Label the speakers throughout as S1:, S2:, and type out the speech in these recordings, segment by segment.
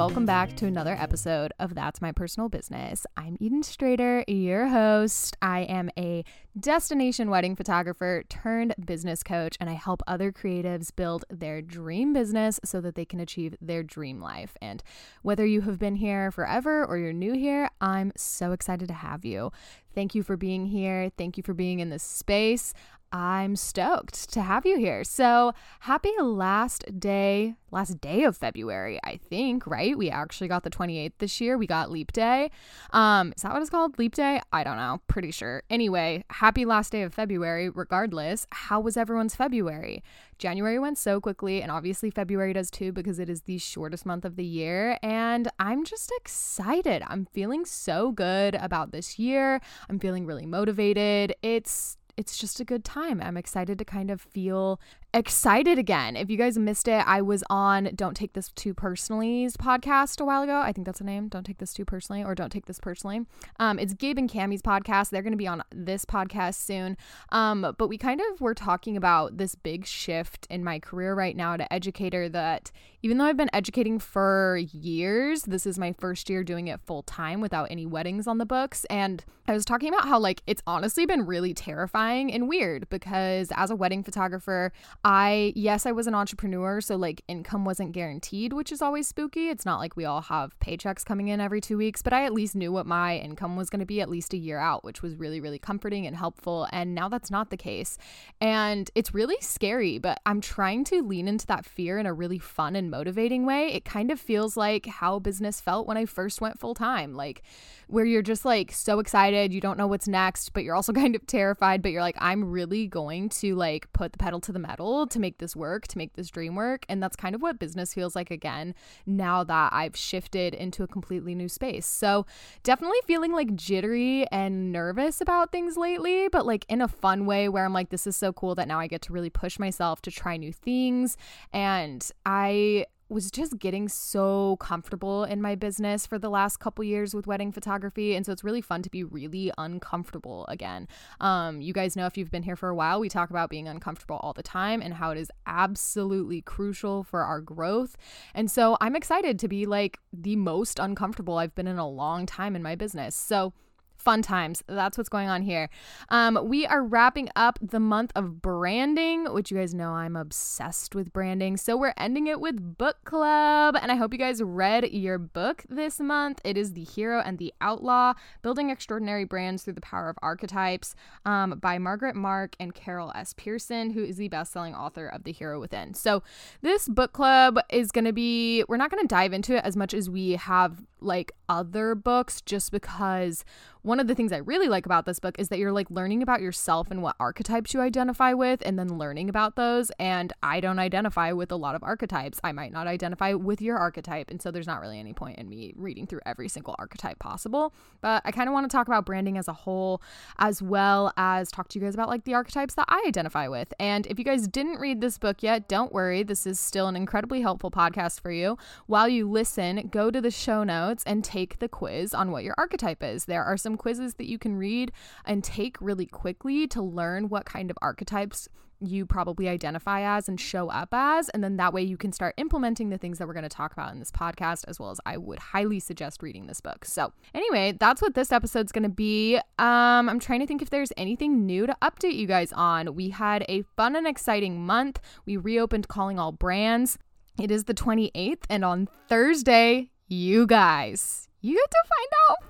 S1: welcome back to another episode of That's My Personal Business. I'm Eden Strader, your host. I am a destination wedding photographer turned business coach, and I help other creatives build their dream business so that they can achieve their dream life. And whether you have been here forever or you're new here, I'm so excited to have you. Thank you for being here. Thank you for being in this space. I'm stoked to have you here. So, happy last day, last day of February, I think, right? We actually got the 28th this year. We got Leap Day. Um, is that what it's called? Leap Day? I don't know. Pretty sure. Anyway, happy last day of February, regardless. How was everyone's February? January went so quickly, and obviously February does too because it is the shortest month of the year. And I'm just excited. I'm feeling so good about this year. I'm feeling really motivated. It's it's just a good time. I'm excited to kind of feel excited again. If you guys missed it, I was on Don't Take This Too Personally's podcast a while ago. I think that's the name. Don't Take This Too Personally or Don't Take This Personally. Um, it's Gabe and Cammie's podcast. They're going to be on this podcast soon. Um, but we kind of were talking about this big shift in my career right now to educator that even though I've been educating for years, this is my first year doing it full time without any weddings on the books. And I was talking about how, like, it's honestly been really terrifying and weird because as a wedding photographer, I, yes, I was an entrepreneur, so like income wasn't guaranteed, which is always spooky. It's not like we all have paychecks coming in every two weeks, but I at least knew what my income was going to be at least a year out, which was really, really comforting and helpful. And now that's not the case. And it's really scary, but I'm trying to lean into that fear in a really fun and motivating way. It kind of feels like how business felt when I first went full time, like where you're just like so excited, you don't know what's next, but you're also kind of terrified, but you're like, I'm really going to like put the pedal to the metal to make this work, to make this dream work. And that's kind of what business feels like again now that I've shifted into a completely new space. So, definitely feeling like jittery and nervous about things lately, but like in a fun way where I'm like, this is so cool that now I get to really push myself to try new things. And I was just getting so comfortable in my business for the last couple years with wedding photography. And so it's really fun to be really uncomfortable again. Um, you guys know if you've been here for a while we talk about being uncomfortable all the time and how it is absolutely crucial for our growth. And so i'm excited to be like the most uncomfortable i've been in a long time in my business. So fun times. That's what's going on here. Um, we are wrapping up the month of branding, which you guys know I'm obsessed with branding. So we're ending it with book club. And I hope you guys read your book this month. It is The Hero and the Outlaw Building Extraordinary Brands Through the Power of Archetypes um, by Margaret Mark and Carol S. Pearson, who is the best selling author of The Hero Within. So this book club is going to be, we're not going to dive into it as much as we have like other books just because one of the things I really like about this book is that you're like learning about yourself and what archetypes you identify with and then learning about those. And I don't identify with a lot of archetypes. I might not identify with your archetype. And so there's not really any point in me reading through every single archetype possible. But I kind of want to talk about branding as a whole, as well as talk to you guys about like the archetypes that I identify with. And if you guys didn't read this book yet, don't worry. This is still an incredibly helpful podcast for you. While you listen, go to the show notes and take the quiz on what your archetype is. There are some some quizzes that you can read and take really quickly to learn what kind of archetypes you probably identify as and show up as. And then that way you can start implementing the things that we're going to talk about in this podcast, as well as I would highly suggest reading this book. So, anyway, that's what this episode's going to be. Um, I'm trying to think if there's anything new to update you guys on. We had a fun and exciting month. We reopened Calling All Brands. It is the 28th, and on Thursday, you guys, you get to find out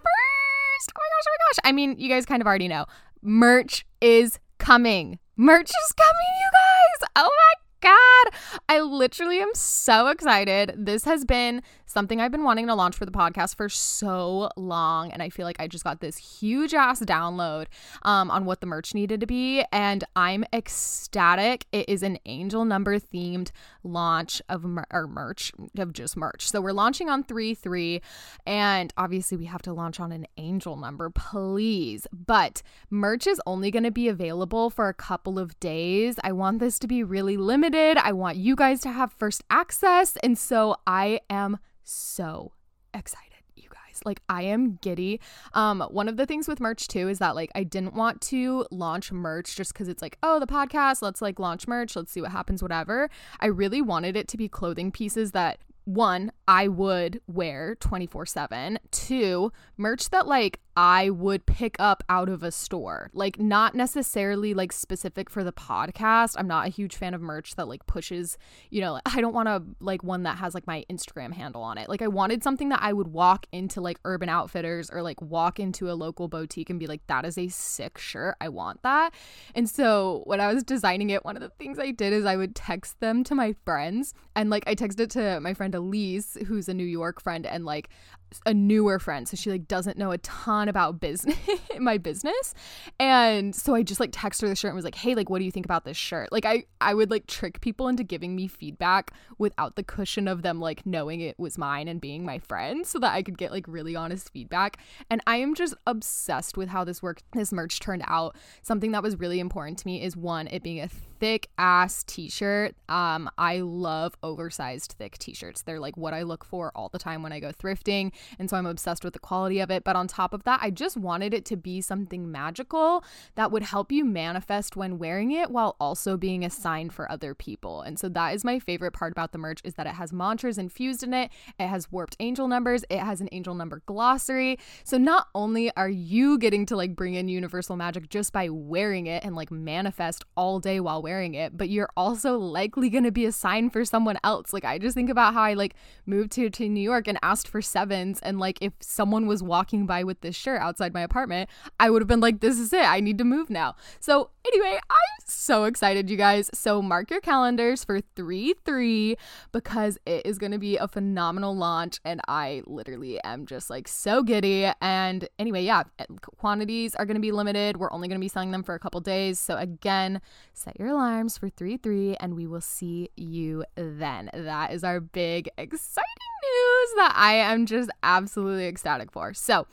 S1: first Oh my gosh, oh my gosh. I mean, you guys kind of already know. Merch is coming. Merch is coming, you guys. Oh my God. I literally am so excited. This has been something I've been wanting to launch for the podcast for so long. And I feel like I just got this huge ass download um, on what the merch needed to be. And I'm ecstatic. It is an angel number themed launch of mer- or merch, of just merch. So we're launching on 3 3. And obviously, we have to launch on an angel number, please. But merch is only going to be available for a couple of days. I want this to be really limited. I want you guys to have first access. And so I am so excited you guys like i am giddy um one of the things with merch too is that like i didn't want to launch merch just because it's like oh the podcast let's like launch merch let's see what happens whatever i really wanted it to be clothing pieces that one I would wear 24 7. Two, merch that like I would pick up out of a store. Like, not necessarily like specific for the podcast. I'm not a huge fan of merch that like pushes, you know, I don't want to like one that has like my Instagram handle on it. Like, I wanted something that I would walk into like Urban Outfitters or like walk into a local boutique and be like, that is a sick shirt. I want that. And so when I was designing it, one of the things I did is I would text them to my friends. And like, I texted it to my friend Elise, who's a New York friend, and like, a newer friend so she like doesn't know a ton about business my business. And so i just like text her the shirt and was like hey like what do you think about this shirt? Like i i would like trick people into giving me feedback without the cushion of them like knowing it was mine and being my friend so that i could get like really honest feedback. And i am just obsessed with how this work this merch turned out. Something that was really important to me is one it being a thick ass t-shirt. Um i love oversized thick t-shirts. They're like what i look for all the time when i go thrifting and so I'm obsessed with the quality of it. But on top of that, I just wanted it to be something magical that would help you manifest when wearing it while also being a sign for other people. And so that is my favorite part about the merch is that it has mantras infused in it. It has warped angel numbers. It has an angel number glossary. So not only are you getting to like bring in universal magic just by wearing it and like manifest all day while wearing it, but you're also likely going to be a sign for someone else. Like I just think about how I like moved to to New York and asked for and like if someone was walking by with this shirt outside my apartment, I would have been like, this is it. I need to move now. So anyway, I'm so excited, you guys. So mark your calendars for 3 3 because it is going to be a phenomenal launch. And I literally am just like so giddy. And anyway, yeah, eh, quantities are going to be limited. We're only going to be selling them for a couple days. So again, set your alarms for 3 3 and we will see you then. That is our big, exciting news that I am just absolutely ecstatic for. So,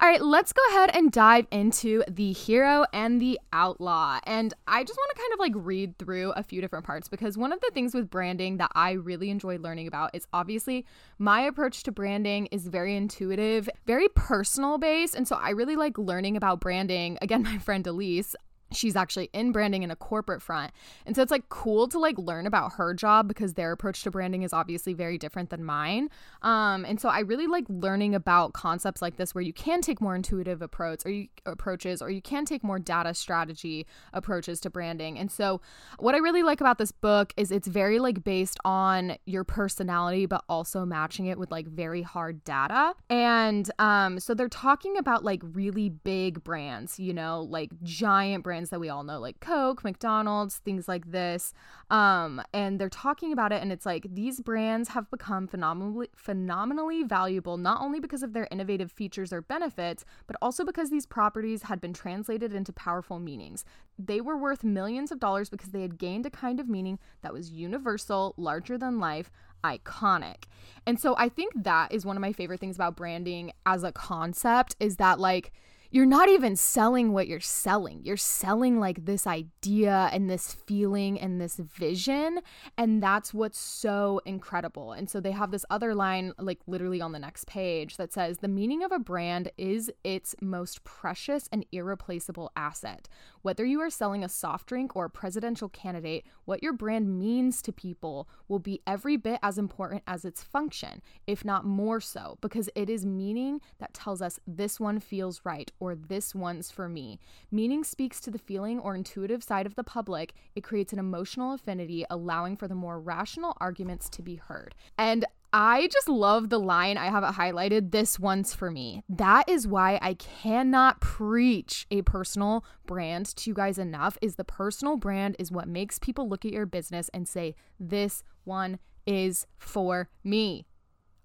S1: all right, let's go ahead and dive into the hero and the outlaw. And I just want to kind of like read through a few different parts because one of the things with branding that I really enjoy learning about is obviously my approach to branding is very intuitive, very personal based. And so I really like learning about branding. Again, my friend Elise, she's actually in branding in a corporate front. And so it's like cool to like learn about her job because their approach to branding is obviously very different than mine. Um, and so I really like learning about concepts like this where you can take more intuitive approach or you approaches or you can take more data strategy approaches to branding. And so what I really like about this book is it's very like based on your personality but also matching it with like very hard data. And um so they're talking about like really big brands, you know, like giant brands brands that we all know, like Coke, McDonald's, things like this. Um, and they're talking about it, and it's like these brands have become phenomenally phenomenally valuable not only because of their innovative features or benefits, but also because these properties had been translated into powerful meanings. They were worth millions of dollars because they had gained a kind of meaning that was universal, larger than life, iconic. And so I think that is one of my favorite things about branding as a concept is that like you're not even selling what you're selling. You're selling like this idea and this feeling and this vision. And that's what's so incredible. And so they have this other line, like literally on the next page, that says the meaning of a brand is its most precious and irreplaceable asset. Whether you are selling a soft drink or a presidential candidate, what your brand means to people will be every bit as important as its function, if not more so, because it is meaning that tells us this one feels right or this one's for me. Meaning speaks to the feeling or intuitive side of the public. It creates an emotional affinity, allowing for the more rational arguments to be heard. And I just love the line. I have it highlighted. This one's for me. That is why I cannot preach a personal brand to you guys enough. Is the personal brand is what makes people look at your business and say, this one is for me.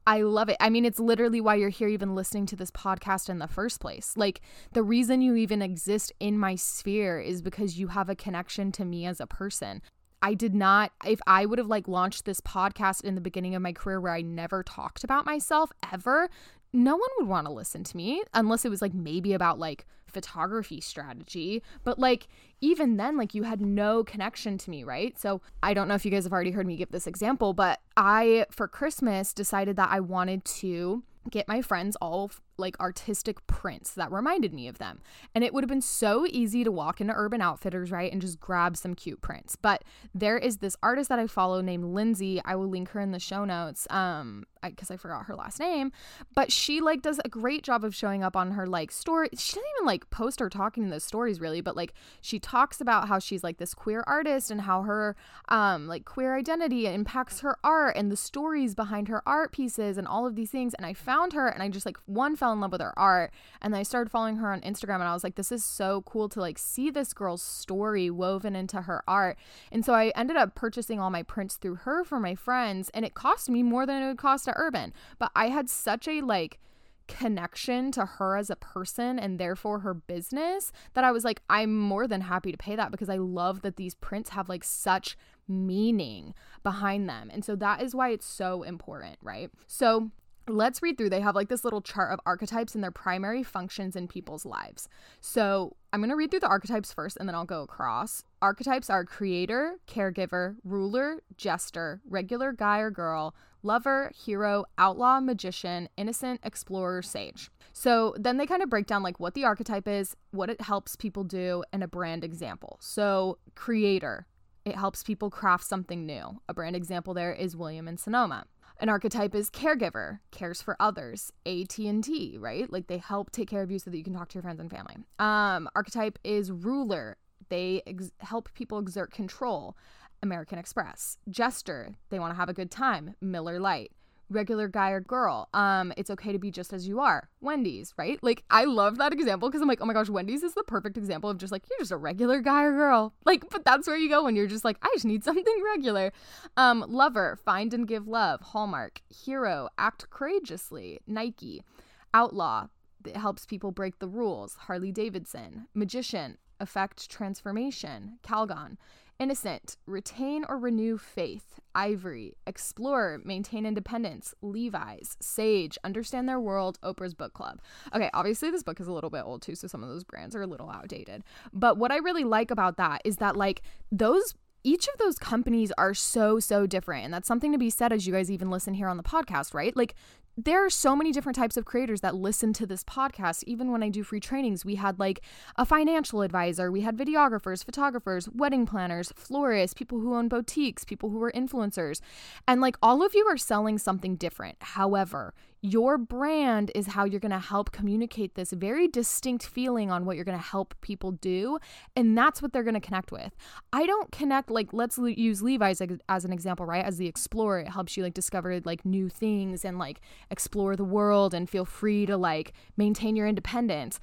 S1: I love it. I mean, it's literally why you're here, even listening to this podcast in the first place. Like, the reason you even exist in my sphere is because you have a connection to me as a person. I did not, if I would have like launched this podcast in the beginning of my career where I never talked about myself ever, no one would want to listen to me unless it was like maybe about like photography strategy. But like, even then, like, you had no connection to me, right? So I don't know if you guys have already heard me give this example, but I, for Christmas, decided that I wanted to get my friends all like artistic prints that reminded me of them. And it would have been so easy to walk into Urban Outfitters, right, and just grab some cute prints. But there is this artist that I follow named Lindsay. I will link her in the show notes. Um, because I, I, forgot her last name, but she like does a great job of showing up on her like story. She doesn't even like post or talking in those stories really, but like she talks about how she's like this queer artist and how her um like queer identity impacts her art and the stories behind her art pieces and all of these things. And I found her and I just like one fell in love with her art and I started following her on Instagram and I was like, this is so cool to like see this girl's story woven into her art. And so I ended up purchasing all my prints through her for my friends and it cost me more than it would cost to Urban. But I had such a like connection to her as a person and therefore her business that I was like, I'm more than happy to pay that because I love that these prints have like such meaning behind them. And so that is why it's so important, right? So let's read through. They have like this little chart of archetypes and their primary functions in people's lives. So I'm going to read through the archetypes first and then I'll go across. Archetypes are creator, caregiver, ruler, jester, regular guy or girl, lover, hero, outlaw, magician, innocent, explorer, sage. So then they kind of break down like what the archetype is, what it helps people do, and a brand example. So, creator, it helps people craft something new. A brand example there is William and Sonoma. An archetype is caregiver, cares for others. AT&T, right? Like they help take care of you so that you can talk to your friends and family. Um, archetype is ruler. They ex- help people exert control. American Express. Jester, they want to have a good time. Miller Lite regular guy or girl. Um, it's okay to be just as you are. Wendy's, right? Like I love that example because I'm like, oh my gosh, Wendy's is the perfect example of just like you're just a regular guy or girl. Like, but that's where you go when you're just like, I just need something regular. Um, lover, find and give love. Hallmark, hero, act courageously. Nike, outlaw, that helps people break the rules. Harley Davidson, magician, effect transformation. Calgon Innocent, retain or renew faith. Ivory, explore, maintain independence. Levi's, sage, understand their world. Oprah's book club. Okay, obviously this book is a little bit old too, so some of those brands are a little outdated. But what I really like about that is that like those each of those companies are so so different and that's something to be said as you guys even listen here on the podcast right like there are so many different types of creators that listen to this podcast. Even when I do free trainings, we had like a financial advisor, we had videographers, photographers, wedding planners, florists, people who own boutiques, people who are influencers. And like all of you are selling something different. However, your brand is how you're going to help communicate this very distinct feeling on what you're going to help people do. And that's what they're going to connect with. I don't connect, like, let's use Levi's as an example, right? As the explorer, it helps you like discover like new things and like explore the world and feel free to like maintain your independence.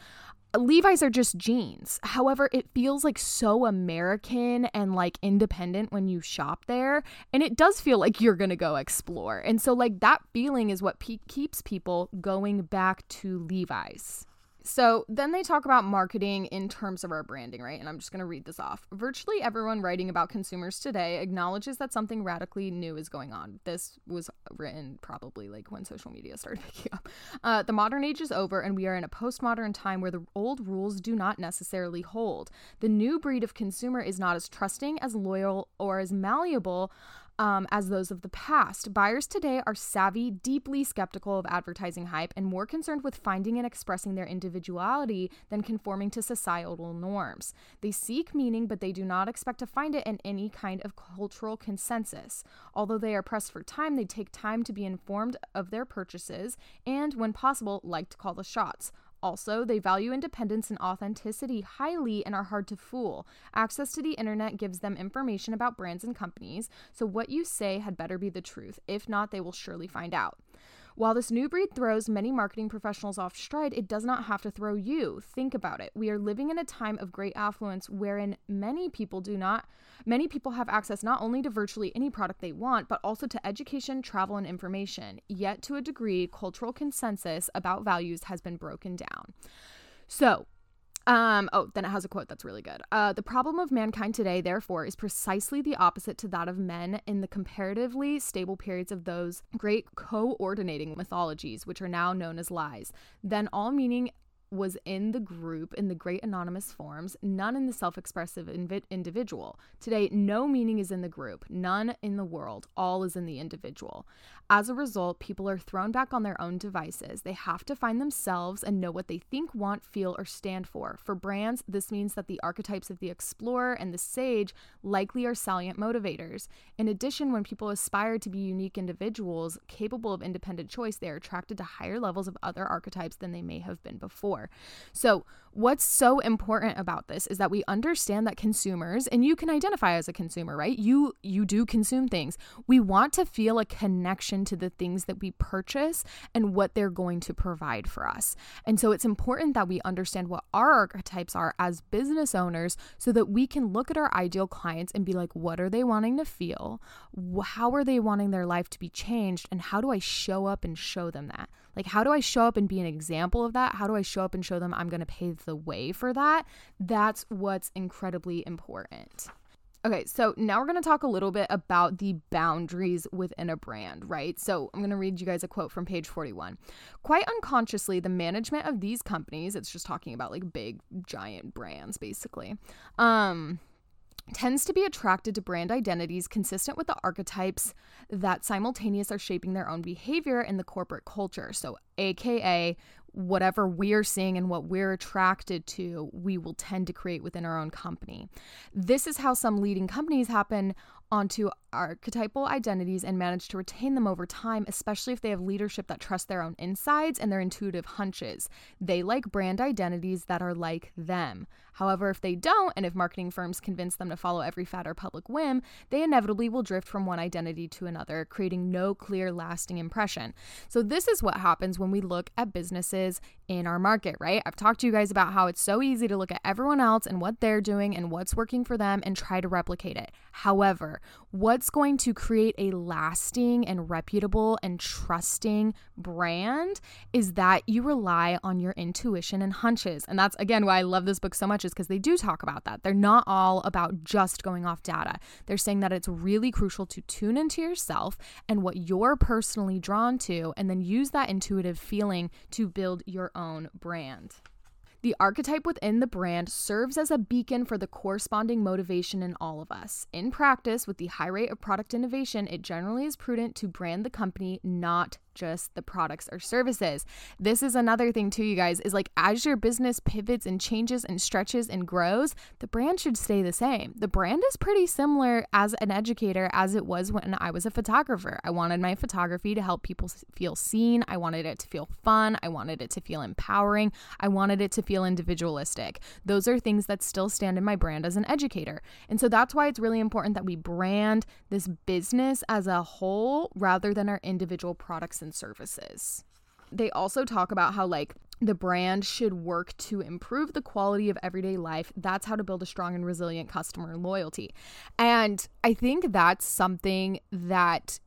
S1: Levi's are just jeans. However, it feels like so American and like independent when you shop there. And it does feel like you're going to go explore. And so, like, that feeling is what pe- keeps people going back to Levi's. So then they talk about marketing in terms of our branding, right? And I'm just going to read this off. Virtually everyone writing about consumers today acknowledges that something radically new is going on. This was written probably like when social media started picking up. Uh, the modern age is over, and we are in a postmodern time where the old rules do not necessarily hold. The new breed of consumer is not as trusting, as loyal, or as malleable um, as those of the past. Buyers today are savvy, deeply skeptical of advertising hype, and more concerned with finding and expressing their individuality than conforming to societal norms. They seek meaning, but they do not expect to find it in any kind of cultural consensus. Although they are pressed for time, they take time to be informed of their purchases and, when possible, like to call the shots. Also, they value independence and authenticity highly and are hard to fool. Access to the internet gives them information about brands and companies, so what you say had better be the truth. If not, they will surely find out. While this new breed throws many marketing professionals off stride, it does not have to throw you. Think about it. We are living in a time of great affluence wherein many people do not many people have access not only to virtually any product they want, but also to education, travel, and information. Yet to a degree, cultural consensus about values has been broken down. So, um, oh, then it has a quote that's really good. Uh, the problem of mankind today, therefore, is precisely the opposite to that of men in the comparatively stable periods of those great coordinating mythologies, which are now known as lies. Then all meaning was in the group in the great anonymous forms, none in the self expressive invi- individual. Today, no meaning is in the group, none in the world, all is in the individual. As a result, people are thrown back on their own devices. They have to find themselves and know what they think, want, feel, or stand for. For brands, this means that the archetypes of the explorer and the sage likely are salient motivators. In addition, when people aspire to be unique individuals capable of independent choice, they are attracted to higher levels of other archetypes than they may have been before. So, what's so important about this is that we understand that consumers and you can identify as a consumer, right? You you do consume things. We want to feel a connection to the things that we purchase and what they're going to provide for us. And so it's important that we understand what our archetypes are as business owners so that we can look at our ideal clients and be like what are they wanting to feel? How are they wanting their life to be changed and how do I show up and show them that? Like, how do I show up and be an example of that? How do I show up and show them I'm going to pave the way for that? That's what's incredibly important. Okay, so now we're going to talk a little bit about the boundaries within a brand, right? So I'm going to read you guys a quote from page 41. Quite unconsciously, the management of these companies, it's just talking about like big, giant brands, basically. Um, tends to be attracted to brand identities consistent with the archetypes that simultaneous are shaping their own behavior in the corporate culture. So, AKA, whatever we're seeing and what we're attracted to, we will tend to create within our own company. This is how some leading companies happen onto archetypal identities and manage to retain them over time, especially if they have leadership that trusts their own insides and their intuitive hunches. They like brand identities that are like them. However, if they don't, and if marketing firms convince them to follow every fad or public whim, they inevitably will drift from one identity to another, creating no clear, lasting impression. So, this is what happens when we look at businesses in our market, right? I've talked to you guys about how it's so easy to look at everyone else and what they're doing and what's working for them and try to replicate it. However, what's going to create a lasting and reputable and trusting brand is that you rely on your intuition and hunches. And that's again why I love this book so much is because they do talk about that. They're not all about just going off data. They're saying that it's really crucial to tune into yourself and what you're personally drawn to and then use that intuitive feeling to build your own brand. The archetype within the brand serves as a beacon for the corresponding motivation in all of us. In practice, with the high rate of product innovation, it generally is prudent to brand the company not just the products or services. This is another thing too, you guys, is like as your business pivots and changes and stretches and grows, the brand should stay the same. The brand is pretty similar as an educator as it was when I was a photographer. I wanted my photography to help people feel seen. I wanted it to feel fun. I wanted it to feel empowering. I wanted it to feel individualistic. Those are things that still stand in my brand as an educator. And so that's why it's really important that we brand this business as a whole rather than our individual products and services. They also talk about how, like, the brand should work to improve the quality of everyday life. That's how to build a strong and resilient customer loyalty. And I think that's something that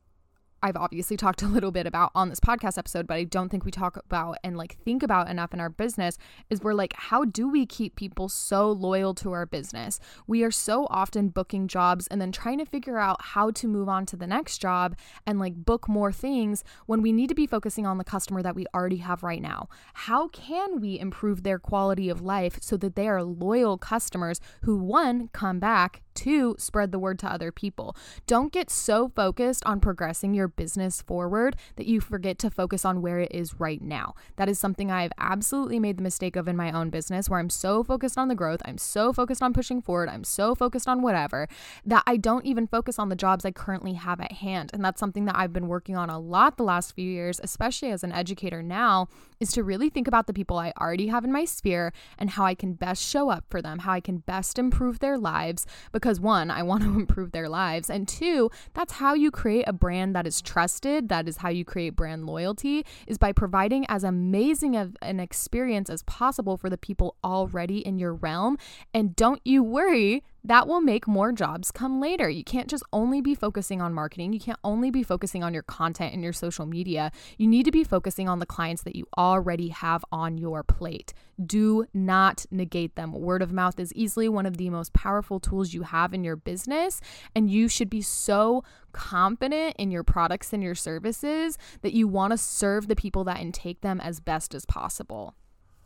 S1: I've obviously talked a little bit about on this podcast episode, but I don't think we talk about and like think about enough in our business is we're like, how do we keep people so loyal to our business? We are so often booking jobs and then trying to figure out how to move on to the next job and like book more things when we need to be focusing on the customer that we already have right now. How can we improve their quality of life so that they are loyal customers who, one, come back, two, spread the word to other people? Don't get so focused on progressing your business forward that you forget to focus on where it is right now. That is something I've absolutely made the mistake of in my own business where I'm so focused on the growth, I'm so focused on pushing forward, I'm so focused on whatever that I don't even focus on the jobs I currently have at hand. And that's something that I've been working on a lot the last few years, especially as an educator now, is to really think about the people I already have in my sphere and how I can best show up for them, how I can best improve their lives. Because one, I want to improve their lives. And two, that's how you create a brand that is trusted. That is how you create brand loyalty, is by providing as amazing of an experience as possible for the people already in your realm. And don't you worry that will make more jobs come later. You can't just only be focusing on marketing. You can't only be focusing on your content and your social media. You need to be focusing on the clients that you already have on your plate. Do not negate them. Word of mouth is easily one of the most powerful tools you have in your business, and you should be so confident in your products and your services that you want to serve the people that intake them as best as possible.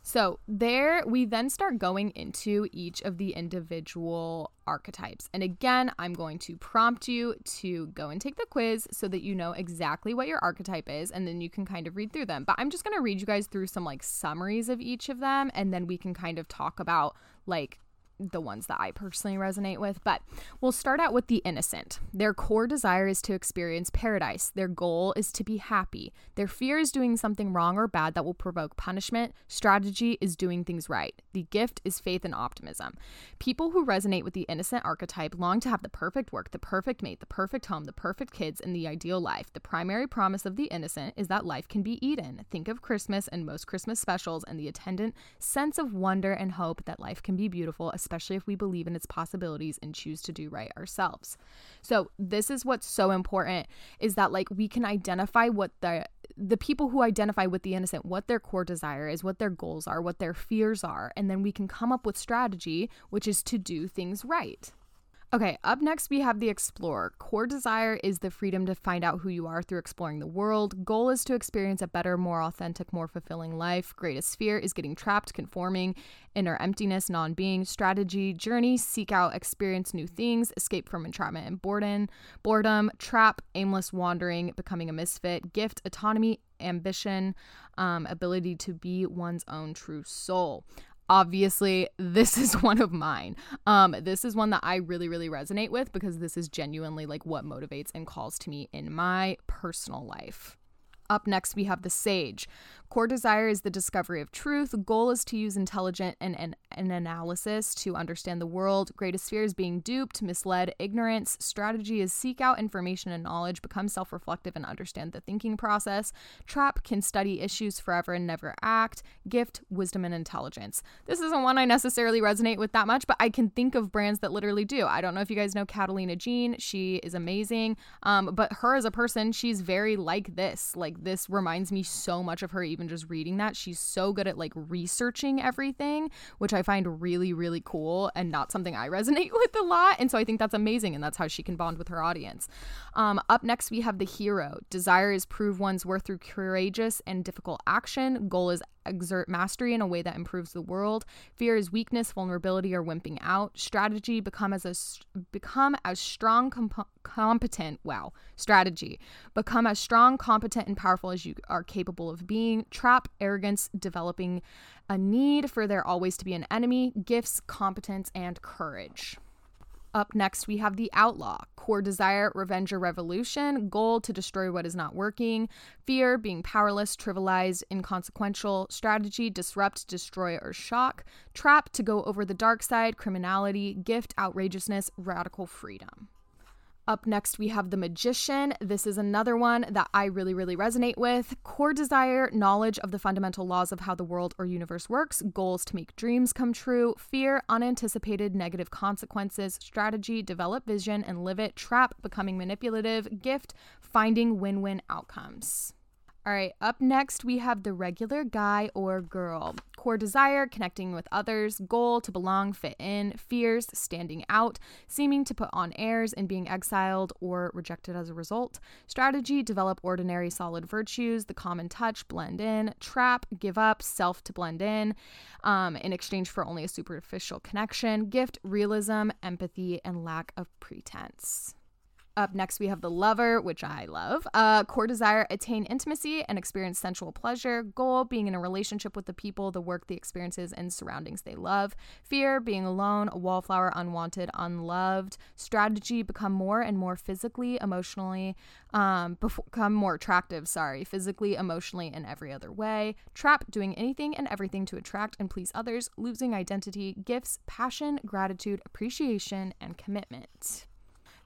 S1: So, there we then start going into each of the individual archetypes. And again, I'm going to prompt you to go and take the quiz so that you know exactly what your archetype is and then you can kind of read through them. But I'm just going to read you guys through some like summaries of each of them and then we can kind of talk about like the ones that I personally resonate with. But we'll start out with the innocent. Their core desire is to experience paradise. Their goal is to be happy. Their fear is doing something wrong or bad that will provoke punishment. Strategy is doing things right. The gift is faith and optimism. People who resonate with the innocent archetype long to have the perfect work, the perfect mate, the perfect home, the perfect kids, and the ideal life. The primary promise of the innocent is that life can be Eden. Think of Christmas and most Christmas specials and the attendant sense of wonder and hope that life can be beautiful, especially if we believe in its possibilities and choose to do right ourselves. So, this is what's so important is that like we can identify what the the people who identify with the innocent, what their core desire is, what their goals are, what their fears are, and then we can come up with strategy, which is to do things right. Okay, up next we have the explorer. Core desire is the freedom to find out who you are through exploring the world. Goal is to experience a better, more authentic, more fulfilling life. Greatest fear is getting trapped, conforming, inner emptiness, non being. Strategy, journey, seek out, experience new things, escape from entrapment and boredom. Boredom, trap, aimless wandering, becoming a misfit. Gift, autonomy, ambition, um, ability to be one's own true soul obviously this is one of mine. Um this is one that i really really resonate with because this is genuinely like what motivates and calls to me in my personal life up next, we have the sage. Core desire is the discovery of truth. Goal is to use intelligent and, and analysis to understand the world. Greatest fear is being duped, misled, ignorance. Strategy is seek out information and knowledge, become self reflective, and understand the thinking process. Trap can study issues forever and never act. Gift, wisdom, and intelligence. This isn't one I necessarily resonate with that much, but I can think of brands that literally do. I don't know if you guys know Catalina Jean. She is amazing. Um, but her as a person, she's very like this. Like, this reminds me so much of her, even just reading that. She's so good at like researching everything, which I find really, really cool and not something I resonate with a lot. And so I think that's amazing. And that's how she can bond with her audience. Um, up next, we have the hero. Desire is prove one's worth through courageous and difficult action. Goal is exert mastery in a way that improves the world. Fear is weakness, vulnerability, or wimping out. Strategy become as a become as strong, comp- competent. Wow, strategy become as strong, competent, and powerful as you are capable of being. Trap arrogance, developing a need for there always to be an enemy. Gifts, competence, and courage. Up next, we have the outlaw. Core desire, revenge or revolution. Goal to destroy what is not working. Fear, being powerless, trivialized, inconsequential. Strategy, disrupt, destroy, or shock. Trap, to go over the dark side. Criminality. Gift, outrageousness, radical freedom. Up next, we have The Magician. This is another one that I really, really resonate with. Core desire, knowledge of the fundamental laws of how the world or universe works, goals to make dreams come true, fear, unanticipated negative consequences, strategy, develop vision and live it, trap, becoming manipulative, gift, finding win win outcomes. All right, up next, we have the regular guy or girl. Core desire, connecting with others, goal to belong, fit in, fears, standing out, seeming to put on airs and being exiled or rejected as a result. Strategy, develop ordinary solid virtues, the common touch, blend in, trap, give up, self to blend in, um, in exchange for only a superficial connection. Gift, realism, empathy, and lack of pretense. Up next, we have the lover, which I love. Uh, core desire, attain intimacy and experience sensual pleasure. Goal, being in a relationship with the people, the work, the experiences, and surroundings they love. Fear, being alone, a wallflower, unwanted, unloved. Strategy, become more and more physically, emotionally, um, become more attractive, sorry, physically, emotionally, and every other way. Trap, doing anything and everything to attract and please others. Losing identity, gifts, passion, gratitude, appreciation, and commitment.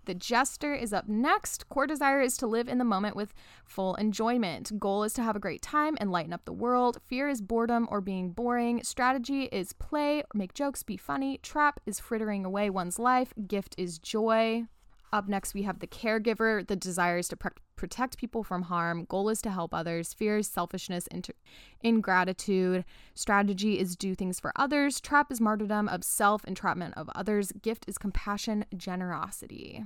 S1: The Jester is up next. Core desire is to live in the moment with full enjoyment. Goal is to have a great time and lighten up the world. Fear is boredom or being boring. Strategy is play, make jokes, be funny. Trap is frittering away one's life. Gift is joy. Up next, we have the caregiver. The desire is to pr- protect people from harm. Goal is to help others. Fear is selfishness, inter- ingratitude. Strategy is do things for others. Trap is martyrdom of self, entrapment of others. Gift is compassion, generosity.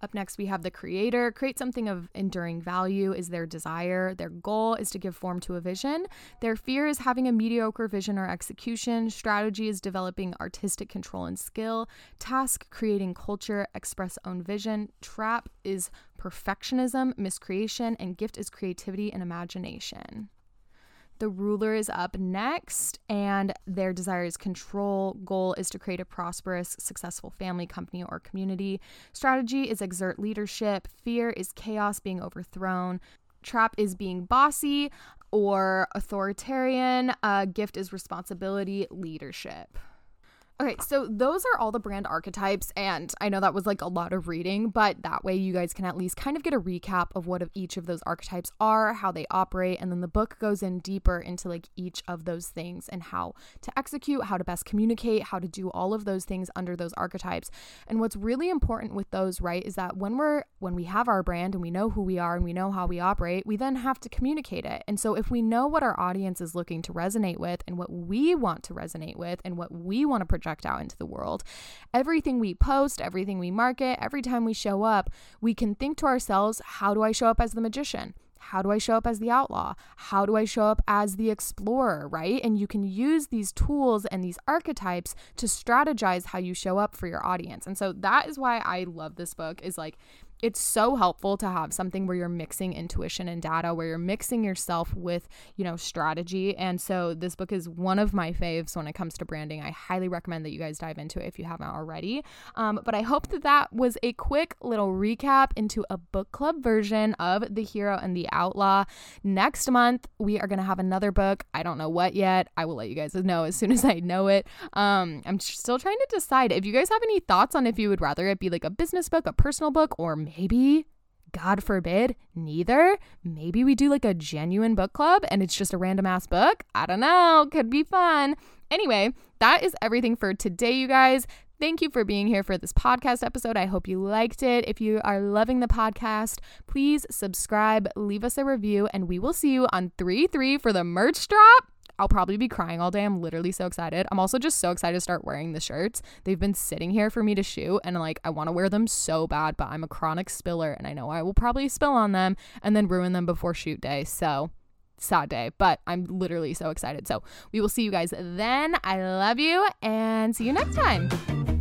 S1: Up next, we have the creator. Create something of enduring value is their desire. Their goal is to give form to a vision. Their fear is having a mediocre vision or execution. Strategy is developing artistic control and skill. Task, creating culture. Express own vision. Trap is perfectionism, miscreation. And gift is creativity and imagination. The ruler is up next, and their desire is control. Goal is to create a prosperous, successful family, company, or community. Strategy is exert leadership. Fear is chaos being overthrown. Trap is being bossy or authoritarian. Uh, gift is responsibility, leadership. Okay, so those are all the brand archetypes, and I know that was like a lot of reading, but that way you guys can at least kind of get a recap of what of each of those archetypes are, how they operate, and then the book goes in deeper into like each of those things and how to execute, how to best communicate, how to do all of those things under those archetypes. And what's really important with those, right, is that when we're when we have our brand and we know who we are and we know how we operate, we then have to communicate it. And so if we know what our audience is looking to resonate with and what we want to resonate with and what we want to project project out into the world. Everything we post, everything we market, every time we show up, we can think to ourselves, how do I show up as the magician? How do I show up as the outlaw? How do I show up as the explorer, right? And you can use these tools and these archetypes to strategize how you show up for your audience. And so that is why I love this book is like it's so helpful to have something where you're mixing intuition and data where you're mixing yourself with you know strategy. And so this book is one of my faves when it comes to branding. I highly recommend that you guys dive into it if you haven't already. Um, but i hope that that was a quick little recap into a book club version of the hero and the outlaw. Next month we are going to have another book. I don't know what yet. I will let you guys know as soon as i know it. Um, i'm still trying to decide. If you guys have any thoughts on if you would rather it be like a business book a personal book or maybe God forbid, neither. Maybe we do like a genuine book club and it's just a random ass book. I don't know. Could be fun. Anyway, that is everything for today, you guys. Thank you for being here for this podcast episode. I hope you liked it. If you are loving the podcast, please subscribe, leave us a review, and we will see you on 3 3 for the merch drop. I'll probably be crying all day. I'm literally so excited. I'm also just so excited to start wearing the shirts. They've been sitting here for me to shoot and like I want to wear them so bad, but I'm a chronic spiller and I know I will probably spill on them and then ruin them before shoot day. So, sad day, but I'm literally so excited. So, we will see you guys then. I love you and see you next time.